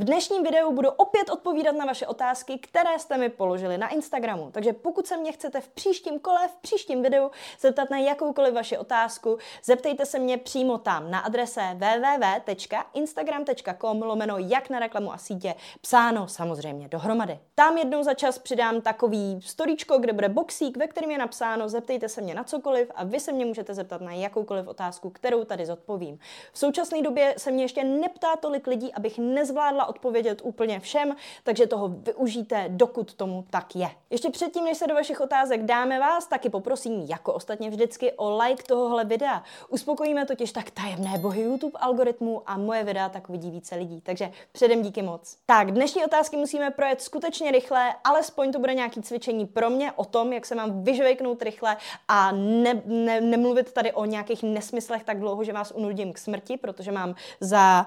V dnešním videu budu opět odpovídat na vaše otázky, které jste mi položili na Instagramu. Takže pokud se mě chcete v příštím kole, v příštím videu zeptat na jakoukoliv vaši otázku, zeptejte se mě přímo tam na adrese www.instagram.com lomeno jak na reklamu a sítě, psáno samozřejmě dohromady. Tam jednou za čas přidám takový storíčko, kde bude boxík, ve kterém je napsáno zeptejte se mě na cokoliv a vy se mě můžete zeptat na jakoukoliv otázku, kterou tady zodpovím. V současné době se mě ještě neptá tolik lidí, abych nezvládla odpovědět úplně všem, takže toho využijte, dokud tomu tak je. Ještě předtím, než se do vašich otázek dáme vás, taky poprosím, jako ostatně vždycky, o like tohohle videa. Uspokojíme totiž tak tajemné bohy YouTube algoritmu a moje videa tak vidí více lidí. Takže předem díky moc. Tak, dnešní otázky musíme projet skutečně rychle, alespoň to bude nějaký cvičení pro mě o tom, jak se mám vyžvejknout rychle a ne, ne, nemluvit tady o nějakých nesmyslech tak dlouho, že vás unudím k smrti, protože mám za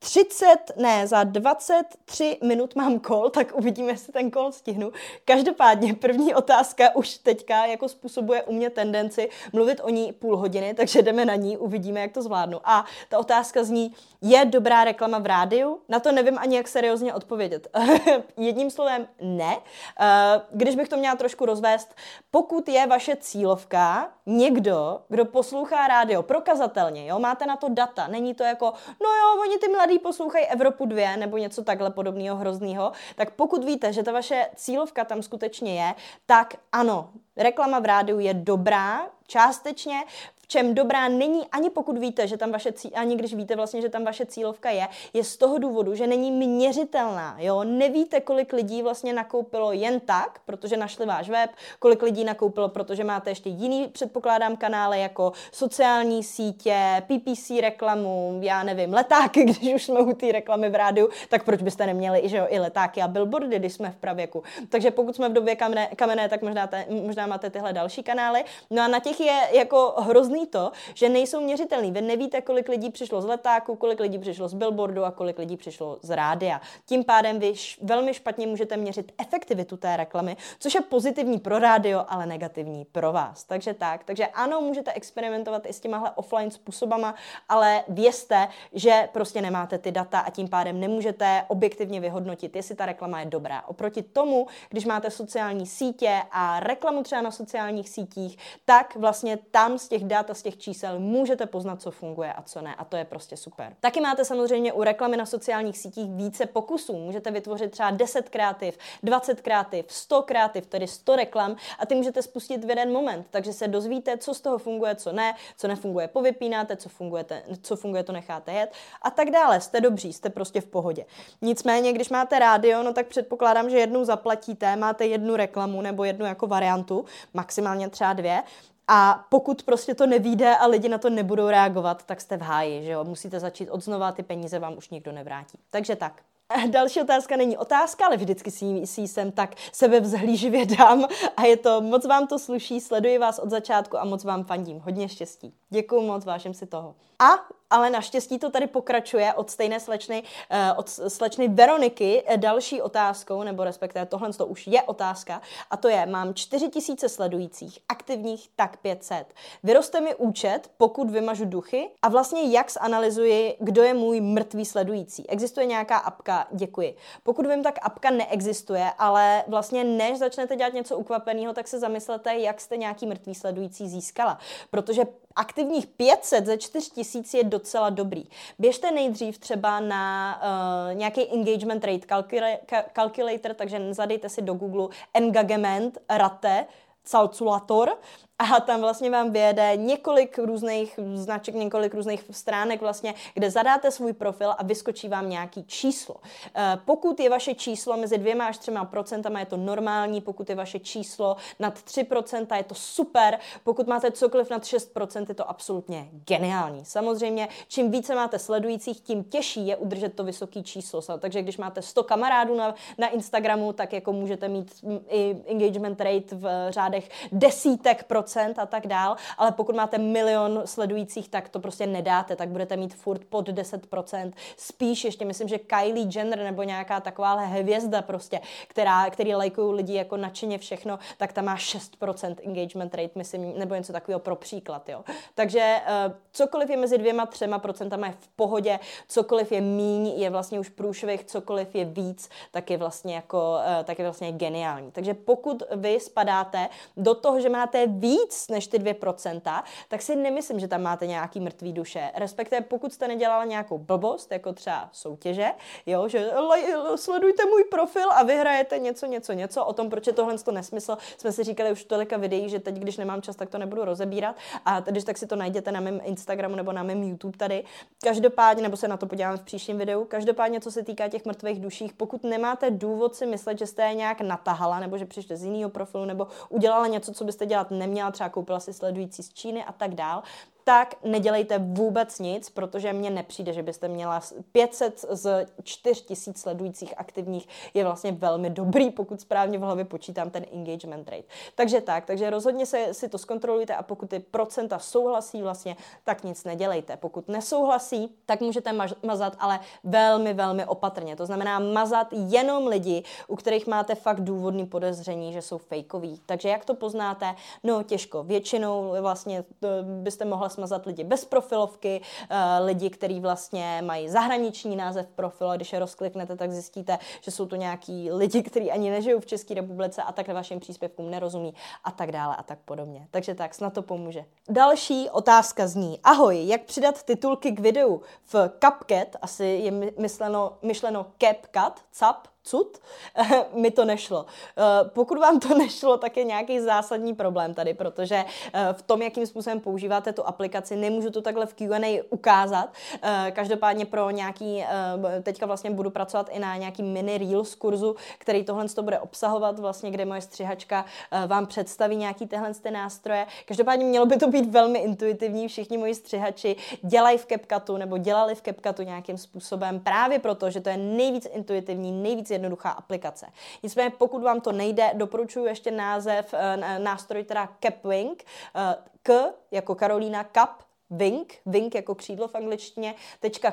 30, ne, za 23 minut mám kol, tak uvidíme, jestli ten kol stihnu. Každopádně první otázka už teďka jako způsobuje u mě tendenci mluvit o ní půl hodiny, takže jdeme na ní, uvidíme, jak to zvládnu. A ta otázka zní, je dobrá reklama v rádiu? Na to nevím ani, jak seriózně odpovědět. Jedním slovem ne. Eh, když bych to měla trošku rozvést, pokud je vaše cílovka někdo, kdo poslouchá rádio, prokazatelně, jo, máte na to data, není to jako, no jo, oni ty mladí poslouchají Evropu 2 nebo něco takhle podobného hroznýho, tak pokud víte, že ta vaše cílovka tam skutečně je, tak ano, reklama v rádiu je dobrá, částečně, čem dobrá není ani pokud víte, že tam vaše cí, ani když víte vlastně, že tam vaše cílovka je, je z toho důvodu, že není měřitelná. Jo? Nevíte, kolik lidí vlastně nakoupilo jen tak, protože našli váš web, kolik lidí nakoupilo, protože máte ještě jiný, předpokládám, kanály jako sociální sítě, PPC reklamu, já nevím, letáky, když už jsme u té reklamy v rádiu, tak proč byste neměli i, že jo, i letáky a billboardy, když jsme v pravěku. Takže pokud jsme v době kamené, kamené tak možná, te, možná máte tyhle další kanály. No a na těch je jako hrozný hrozný to, že nejsou měřitelný. Vy nevíte, kolik lidí přišlo z letáku, kolik lidí přišlo z billboardu a kolik lidí přišlo z rádia. Tím pádem vy velmi špatně můžete měřit efektivitu té reklamy, což je pozitivní pro rádio, ale negativní pro vás. Takže tak. Takže ano, můžete experimentovat i s těmahle offline způsobama, ale vězte, že prostě nemáte ty data a tím pádem nemůžete objektivně vyhodnotit, jestli ta reklama je dobrá. Oproti tomu, když máte sociální sítě a reklamu třeba na sociálních sítích, tak vlastně tam z těch dat a z těch čísel můžete poznat, co funguje a co ne. A to je prostě super. Taky máte samozřejmě u reklamy na sociálních sítích více pokusů. Můžete vytvořit třeba 10 kreativ, 20 kreativ, 100 kreativ, tedy 100 reklam a ty můžete spustit v jeden moment. Takže se dozvíte, co z toho funguje, co ne, co nefunguje, povypínáte, co funguje, co funguje, to necháte jet a tak dále. Jste dobří, jste prostě v pohodě. Nicméně, když máte rádio, no tak předpokládám, že jednou zaplatíte, máte jednu reklamu nebo jednu jako variantu, maximálně třeba dvě, a pokud prostě to nevíde a lidi na to nebudou reagovat, tak jste v háji, že jo? Musíte začít od znova, ty peníze vám už nikdo nevrátí. Takže tak. Další otázka není otázka, ale vždycky si, si jsem tak sebevzhlíživě dám a je to, moc vám to sluší, sleduji vás od začátku a moc vám fandím. Hodně štěstí. Děkuji moc, vážím si toho. A ale naštěstí to tady pokračuje od stejné slečny, eh, od slečny Veroniky eh, další otázkou, nebo respektive tohle to už je otázka, a to je, mám 4000 sledujících, aktivních tak 500. Vyroste mi účet, pokud vymažu duchy a vlastně jak zanalizuji, kdo je můj mrtvý sledující. Existuje nějaká apka? Děkuji. Pokud vím, tak apka neexistuje, ale vlastně než začnete dělat něco ukvapeného, tak se zamyslete, jak jste nějaký mrtvý sledující získala. Protože aktivních 500 ze 4000 je docela dobrý. Běžte nejdřív třeba na uh, nějaký engagement rate calculator, takže zadejte si do Google engagement rate calculator a tam vlastně vám vyjede několik různých značek, několik různých stránek vlastně, kde zadáte svůj profil a vyskočí vám nějaký číslo. Eh, pokud je vaše číslo mezi dvěma až třema procentama, je to normální, pokud je vaše číslo nad 3%, je to super, pokud máte cokoliv nad 6%, je to absolutně geniální. Samozřejmě, čím více máte sledujících, tím těžší je udržet to vysoké číslo. Takže když máte 100 kamarádů na, na Instagramu, tak jako můžete mít i engagement rate v řádech desítek procent 10% a tak dál, ale pokud máte milion sledujících, tak to prostě nedáte, tak budete mít furt pod 10%. Spíš ještě myslím, že Kylie Jenner nebo nějaká taková hvězda prostě, která, který lajkují lidi jako nadšeně všechno, tak ta má 6% engagement rate, myslím, nebo něco takového pro příklad, jo. Takže uh, cokoliv je mezi dvěma, třema procentama je v pohodě, cokoliv je míň, je vlastně už průšvih, cokoliv je víc, tak je vlastně jako, uh, tak je vlastně geniální. Takže pokud vy spadáte do toho, že máte víc než ty 2%, tak si nemyslím, že tam máte nějaký mrtvý duše. Respektive pokud jste nedělala nějakou blbost, jako třeba soutěže, jo, že sledujte můj profil a vyhrajete něco, něco, něco. O tom, proč je tohle to nesmysl, jsme si říkali už tolika videí, že teď, když nemám čas, tak to nebudu rozebírat. A když tak si to najděte na mém Instagramu nebo na mém YouTube tady. Každopádně, nebo se na to podívám v příštím videu, každopádně, co se týká těch mrtvých duších, pokud nemáte důvod si myslet, že jste je nějak natahala, nebo že přišli z jiného profilu, nebo udělala něco, co byste dělat neměla, třeba koupila si sledující z Číny a tak dál, tak nedělejte vůbec nic, protože mně nepřijde, že byste měla 500 z 4000 sledujících aktivních je vlastně velmi dobrý, pokud správně v hlavě počítám ten engagement rate. Takže tak, takže rozhodně se, si to zkontrolujte a pokud ty procenta souhlasí vlastně, tak nic nedělejte. Pokud nesouhlasí, tak můžete mazat, ale velmi, velmi opatrně. To znamená mazat jenom lidi, u kterých máte fakt důvodný podezření, že jsou fejkoví. Takže jak to poznáte? No těžko. Většinou vlastně byste mohla smazat lidi bez profilovky, eh, lidi, kteří vlastně mají zahraniční název profilu, a když je rozkliknete, tak zjistíte, že jsou to nějaký lidi, kteří ani nežijou v České republice a takhle vašim příspěvkům nerozumí a tak dále a tak podobně. Takže tak, snad to pomůže. Další otázka zní, ahoj, jak přidat titulky k videu v CapCut, asi je myšleno, myšleno CapCut, cap, cud, mi to nešlo. Eh, pokud vám to nešlo, tak je nějaký zásadní problém tady, protože eh, v tom, jakým způsobem používáte tu aplikaci, nemůžu to takhle v Q&A ukázat. Eh, každopádně pro nějaký, teďka vlastně budu pracovat i na nějaký mini Reels kurzu, který tohle to bude obsahovat, vlastně, kde moje střihačka vám představí nějaký tyhle ty nástroje. Každopádně mělo by to být velmi intuitivní, všichni moji střihači dělají v CapCutu nebo dělali v CapCutu nějakým způsobem právě proto, že to je nejvíc intuitivní, nejvíc jednoduchá aplikace. Nicméně pokud vám to nejde, doporučuji ještě název, eh, nástroj teda Capwing, eh, K jako Karolína, Cap, Wink, Wink jako křídlo v angličtině,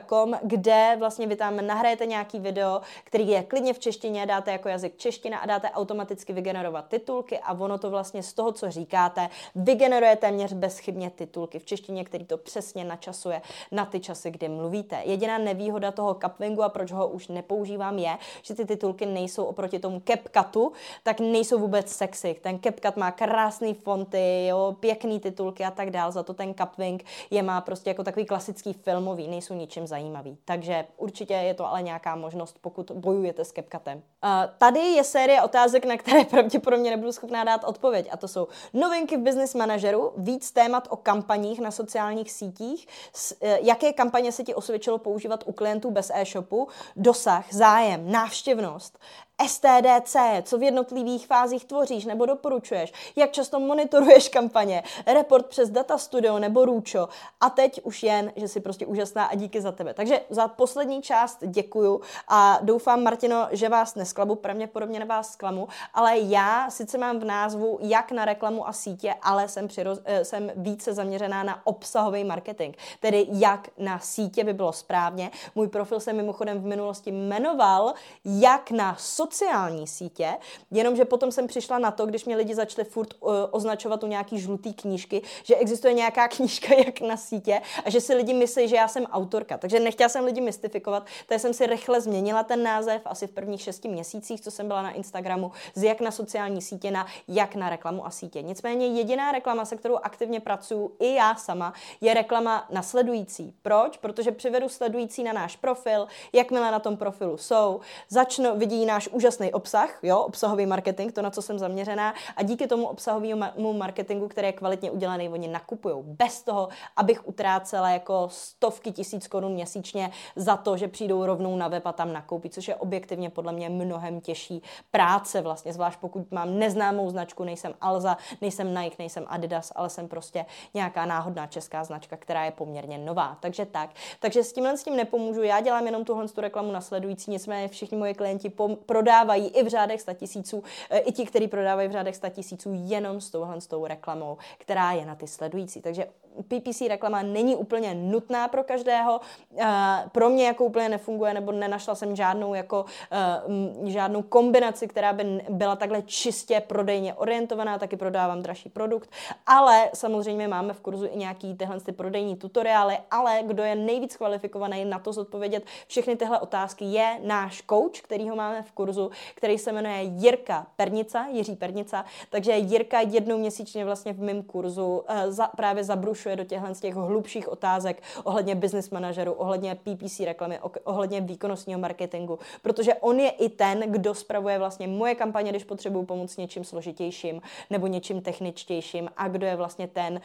.com, kde vlastně vy tam nahrajete nějaký video, který je klidně v češtině, dáte jako jazyk čeština a dáte automaticky vygenerovat titulky a ono to vlastně z toho, co říkáte, vygeneruje téměř bezchybně titulky v češtině, který to přesně načasuje na ty časy, kdy mluvíte. Jediná nevýhoda toho Capwingu a proč ho už nepoužívám je, že ty titulky nejsou oproti tomu CapCutu, tak nejsou vůbec sexy. Ten CapCut má krásné fonty, jo, pěkný titulky a tak dál, za to ten Capwing je má prostě jako takový klasický filmový, nejsou ničím zajímavý. Takže určitě je to ale nějaká možnost, pokud bojujete s CapCutem. Uh, tady je série otázek, na které pravděpodobně nebudu schopná dát odpověď. A to jsou novinky v Business Manageru, víc témat o kampaních na sociálních sítích, s, uh, jaké kampaně se ti osvědčilo používat u klientů bez e-shopu, dosah, zájem, návštěvnost, STDC, co v jednotlivých fázích tvoříš nebo doporučuješ, jak často monitoruješ kampaně, report přes Data Studio nebo Růčo a teď už jen, že jsi prostě úžasná a díky za tebe. Takže za poslední část děkuju a doufám, Martino, že vás nesklamu, pravděpodobně na vás zklamu, ale já sice mám v názvu jak na reklamu a sítě, ale jsem, přiroz, eh, jsem více zaměřená na obsahový marketing, tedy jak na sítě by bylo správně. Můj profil se mimochodem v minulosti jmenoval jak na so sociální sítě, jenomže potom jsem přišla na to, když mě lidi začali furt uh, označovat u nějaký žlutý knížky, že existuje nějaká knížka jak na sítě a že si lidi myslí, že já jsem autorka. Takže nechtěla jsem lidi mystifikovat, takže jsem si rychle změnila ten název asi v prvních šesti měsících, co jsem byla na Instagramu, z jak na sociální sítě na jak na reklamu a sítě. Nicméně jediná reklama, se kterou aktivně pracuji i já sama, je reklama na sledující. Proč? Protože přivedu sledující na náš profil, jakmile na tom profilu jsou, začnu, vidí náš úžasný obsah, jo, obsahový marketing, to, na co jsem zaměřená, a díky tomu obsahovému marketingu, který je kvalitně udělaný, oni nakupují. Bez toho, abych utrácela jako stovky tisíc korun měsíčně za to, že přijdou rovnou na web a tam nakoupí, což je objektivně podle mě mnohem těžší práce vlastně, zvlášť pokud mám neznámou značku, nejsem Alza, nejsem Nike, nejsem Adidas, ale jsem prostě nějaká náhodná česká značka, která je poměrně nová. Takže tak. Takže s tímhle s tím nepomůžu. Já dělám jenom tuhle tu reklamu nasledující, nicméně všichni moji klienti pro prodávají i v řádech 100 tisíců, eh, i ti, kteří prodávají v řádech 100 tisíců jenom s touhle s tou reklamou, která je na ty sledující. Takže PPC reklama není úplně nutná pro každého. Eh, pro mě jako úplně nefunguje, nebo nenašla jsem žádnou jako eh, žádnou kombinaci, která by byla takhle čistě prodejně orientovaná, taky prodávám dražší produkt, ale samozřejmě máme v kurzu i nějaký tyhle ty prodejní tutoriály, ale kdo je nejvíc kvalifikovaný na to zodpovědět všechny tyhle otázky je náš coach, který ho máme v kurzu, který se jmenuje Jirka Pernica, Jiří Pernica, takže Jirka jednou měsíčně vlastně v mém kurzu uh, za, právě zabrušuje vměšuje do těchhle z těch hlubších otázek ohledně business manažeru, ohledně PPC reklamy, ohledně výkonnostního marketingu, protože on je i ten, kdo spravuje vlastně moje kampaně, když potřebuju pomoct něčím složitějším nebo něčím techničtějším a kdo je vlastně ten uh,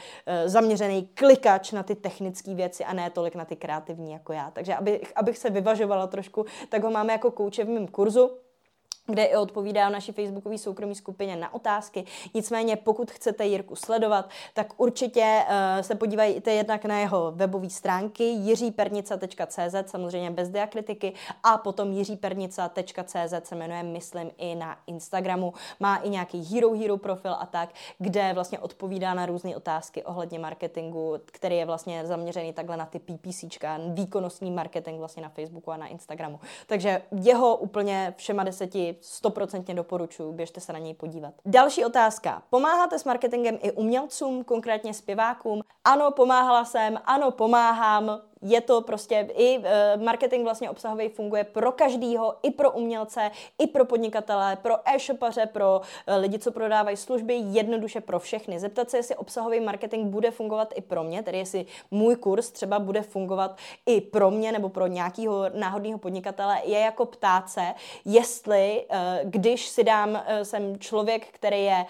zaměřený klikač na ty technické věci a ne tolik na ty kreativní jako já. Takže abych, abych se vyvažovala trošku, tak ho máme jako kouče v mém kurzu kde i odpovídá o naší facebookové soukromé skupině na otázky. Nicméně, pokud chcete Jirku sledovat, tak určitě uh, se podívejte jednak na jeho webové stránky jiřípernica.cz, samozřejmě bez diakritiky, a potom jiřípernica.cz se jmenuje, myslím, i na Instagramu. Má i nějaký Hero Hero profil a tak, kde vlastně odpovídá na různé otázky ohledně marketingu, který je vlastně zaměřený takhle na ty PPCčka, výkonnostní marketing vlastně na Facebooku a na Instagramu. Takže jeho úplně všema deseti stoprocentně doporučuji, běžte se na něj podívat. Další otázka. Pomáháte s marketingem i umělcům, konkrétně zpěvákům? Ano, pomáhala jsem, ano, pomáhám, je to prostě i uh, marketing vlastně obsahový funguje pro každýho, i pro umělce, i pro podnikatele, pro e-shopaře, pro uh, lidi, co prodávají služby, jednoduše pro všechny. Zeptat se, jestli obsahový marketing bude fungovat i pro mě, tedy jestli můj kurz třeba bude fungovat i pro mě nebo pro nějakého náhodného podnikatele, je jako ptát se, jestli, uh, když si dám, jsem člověk, který je,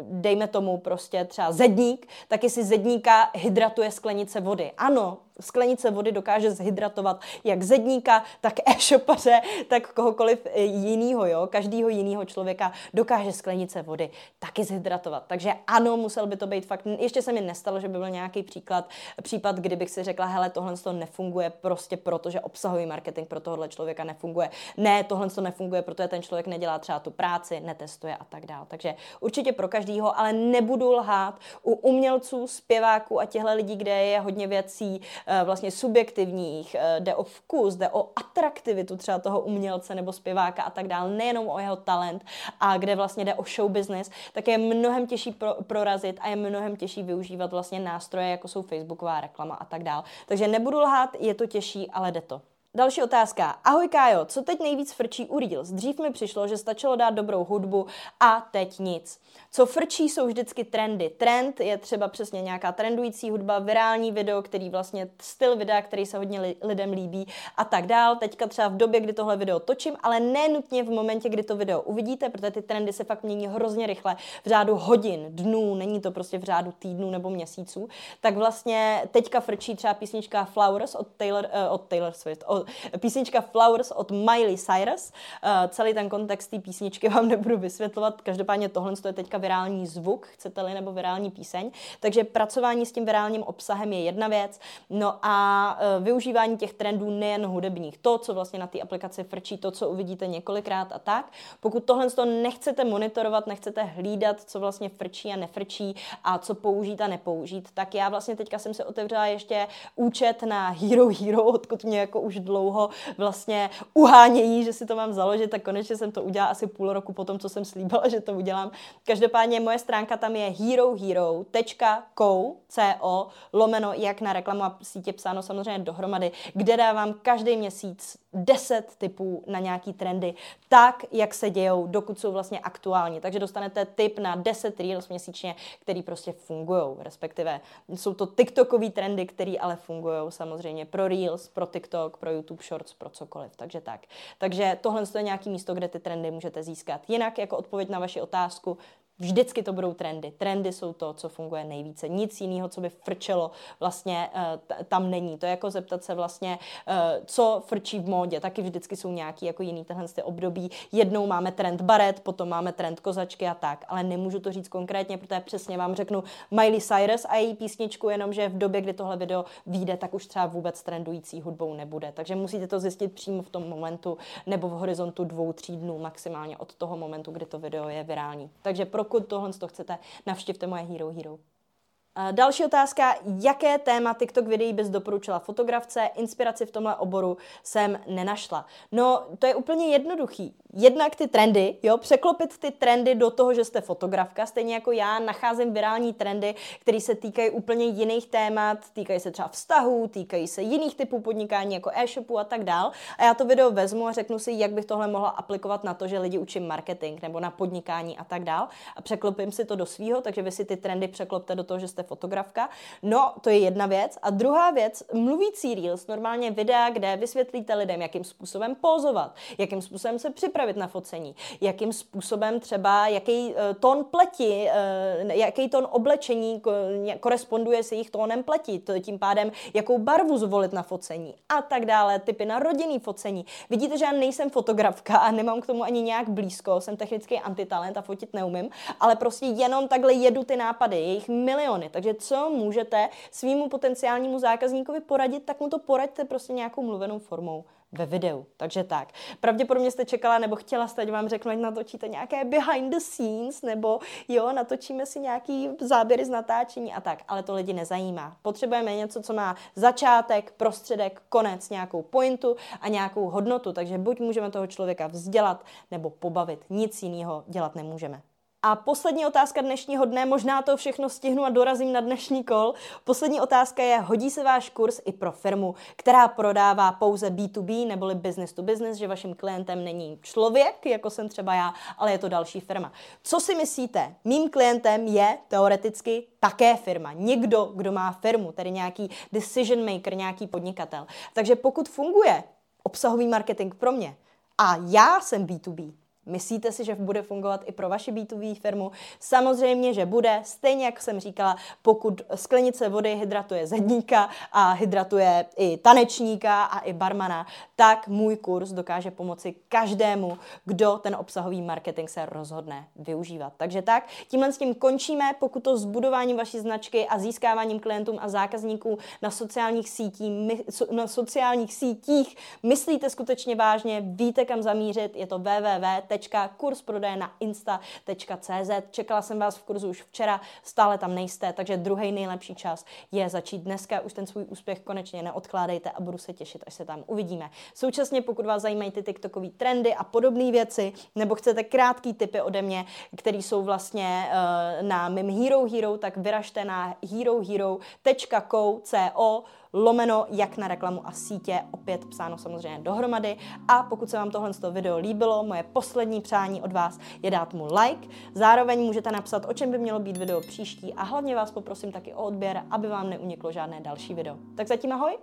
dejme tomu prostě třeba zedník, tak jestli zedníka hydratuje sklenice vody. Ano, ano, sklenice vody dokáže zhydratovat jak zedníka, tak e-shopaře, tak kohokoliv jinýho, jo, každýho jinýho člověka dokáže sklenice vody taky zhydratovat. Takže ano, musel by to být fakt, ještě se mi nestalo, že by byl nějaký příklad, případ, kdybych si řekla, hele, tohle to nefunguje prostě proto, že obsahový marketing pro tohle člověka nefunguje. Ne, tohle to nefunguje, protože ten člověk nedělá třeba tu práci, netestuje a tak dále. Takže určitě pro každýho, ale nebudu lhát u umělců, zpěváků a těchto lidí, kde je hodně věcí, vlastně subjektivních, eh, jde o vkus, jde o atraktivitu třeba toho umělce nebo zpěváka a tak dále, nejenom o jeho talent a kde vlastně jde o show business, tak je mnohem těžší pro, prorazit a je mnohem těžší využívat vlastně nástroje, jako jsou facebooková reklama a tak dále. Takže nebudu lhát, je to těžší, ale jde to. Další otázka. Ahoj Kájo, co teď nejvíc frčí u Reels? Dřív mi přišlo, že stačilo dát dobrou hudbu a teď nic. Co frčí jsou vždycky trendy. Trend je třeba přesně nějaká trendující hudba, virální video, který vlastně styl videa, který se hodně li- lidem líbí a tak dál. Teďka třeba v době, kdy tohle video točím, ale ne nutně v momentě, kdy to video uvidíte, protože ty trendy se fakt mění hrozně rychle, v řádu hodin, dnů, není to prostě v řádu týdnů nebo měsíců. Tak vlastně teďka frčí třeba písnička Flowers od Taylor, uh, od Taylor Swift, od písnička Flowers od Miley Cyrus. Uh, celý ten kontext té písničky vám nebudu vysvětlovat, každopádně tohle je teďka virální zvuk, chcete-li, nebo virální píseň. Takže pracování s tím virálním obsahem je jedna věc. No a uh, využívání těch trendů nejen hudebních. To, co vlastně na té aplikaci frčí, to, co uvidíte několikrát a tak. Pokud tohle to nechcete monitorovat, nechcete hlídat, co vlastně frčí a nefrčí a co použít a nepoužít, tak já vlastně teďka jsem se otevřela ještě účet na Hero Hero, odkud mě jako už dlouho dlouho vlastně uhánějí, že si to mám založit, tak konečně jsem to udělala asi půl roku po tom, co jsem slíbila, že to udělám. Každopádně moje stránka tam je herohero.co co, lomeno jak na reklamu a sítě psáno samozřejmě dohromady, kde dávám každý měsíc 10 typů na nějaký trendy, tak, jak se dějou, dokud jsou vlastně aktuální. Takže dostanete tip na 10 reels měsíčně, který prostě fungují, respektive jsou to TikTokové trendy, které ale fungují samozřejmě pro reels, pro TikTok, pro YouTube Shorts, pro cokoliv. Takže tak. Takže tohle je nějaký místo, kde ty trendy můžete získat. Jinak, jako odpověď na vaši otázku, Vždycky to budou trendy. Trendy jsou to, co funguje nejvíce. Nic jiného, co by frčelo, vlastně uh, tam není. To je jako zeptat se vlastně, uh, co frčí v módě. Taky vždycky jsou nějaký jako jiný tyhle ty období. Jednou máme trend baret, potom máme trend kozačky a tak, ale nemůžu to říct konkrétně, protože přesně vám řeknu Miley Cyrus a její písničku, jenomže v době, kdy tohle video vyjde, tak už třeba vůbec trendující hudbou nebude. Takže musíte to zjistit přímo v tom momentu nebo v horizontu dvou, tří dnů maximálně od toho momentu, kdy to video je virální. Takže pokud tohle to chcete, navštivte moje Hero Hero. Další otázka, jaké téma TikTok videí bys doporučila fotografce? Inspiraci v tomhle oboru jsem nenašla. No, to je úplně jednoduchý jednak ty trendy, jo, překlopit ty trendy do toho, že jste fotografka, stejně jako já nacházím virální trendy, které se týkají úplně jiných témat, týkají se třeba vztahů, týkají se jiných typů podnikání jako e-shopu a tak dál. A já to video vezmu a řeknu si, jak bych tohle mohla aplikovat na to, že lidi učím marketing nebo na podnikání a tak dál. A překlopím si to do svýho, takže vy si ty trendy překlopte do toho, že jste fotografka. No, to je jedna věc. A druhá věc, mluvící reels, normálně videa, kde vysvětlíte lidem, jakým způsobem pozovat, jakým způsobem se připravit na focení, jakým způsobem třeba, jaký uh, tón pleti, uh, jaký tón oblečení koresponduje s jejich tónem pleti, tím pádem, jakou barvu zvolit na focení a tak dále, typy na rodinný focení. Vidíte, že já nejsem fotografka a nemám k tomu ani nějak blízko, jsem technický antitalent a fotit neumím, ale prostě jenom takhle jedu ty nápady, je jich miliony, takže co můžete svýmu potenciálnímu zákazníkovi poradit, tak mu to poraďte prostě nějakou mluvenou formou ve videu. Takže tak. Pravděpodobně jste čekala nebo chtěla jste, vám řeknu, ať natočíte nějaké behind the scenes, nebo jo, natočíme si nějaký záběry z natáčení a tak, ale to lidi nezajímá. Potřebujeme něco, co má začátek, prostředek, konec, nějakou pointu a nějakou hodnotu, takže buď můžeme toho člověka vzdělat nebo pobavit, nic jiného dělat nemůžeme. A poslední otázka dnešního dne, možná to všechno stihnu a dorazím na dnešní kol. Poslední otázka je, hodí se váš kurz i pro firmu, která prodává pouze B2B neboli business to business, že vaším klientem není člověk, jako jsem třeba já, ale je to další firma. Co si myslíte? Mým klientem je teoreticky také firma. Někdo, kdo má firmu, tedy nějaký decision maker, nějaký podnikatel. Takže pokud funguje obsahový marketing pro mě a já jsem B2B, Myslíte si, že bude fungovat i pro vaši B2B firmu? Samozřejmě, že bude. Stejně jak jsem říkala, pokud sklenice vody hydratuje zedníka a hydratuje i tanečníka a i barmana, tak můj kurz dokáže pomoci každému, kdo ten obsahový marketing se rozhodne využívat. Takže tak, tímhle s tím končíme. Pokud to s budováním vaší značky a získáváním klientům a zákazníků na sociálních, sítí, na sociálních sítích myslíte skutečně vážně, víte kam zamířit, je to www www.kursprodeje na insta.cz. Čekala jsem vás v kurzu už včera, stále tam nejste, takže druhý nejlepší čas je začít dneska. Už ten svůj úspěch konečně neodkládejte a budu se těšit, až se tam uvidíme. Současně, pokud vás zajímají ty TikTokové trendy a podobné věci, nebo chcete krátký tipy ode mě, které jsou vlastně uh, na mým Hero Hero, tak vyražte na herohero.co lomeno jak na reklamu a sítě, opět psáno samozřejmě dohromady. A pokud se vám tohle video líbilo, moje poslední přání od vás je dát mu like. Zároveň můžete napsat, o čem by mělo být video příští a hlavně vás poprosím taky o odběr, aby vám neuniklo žádné další video. Tak zatím ahoj!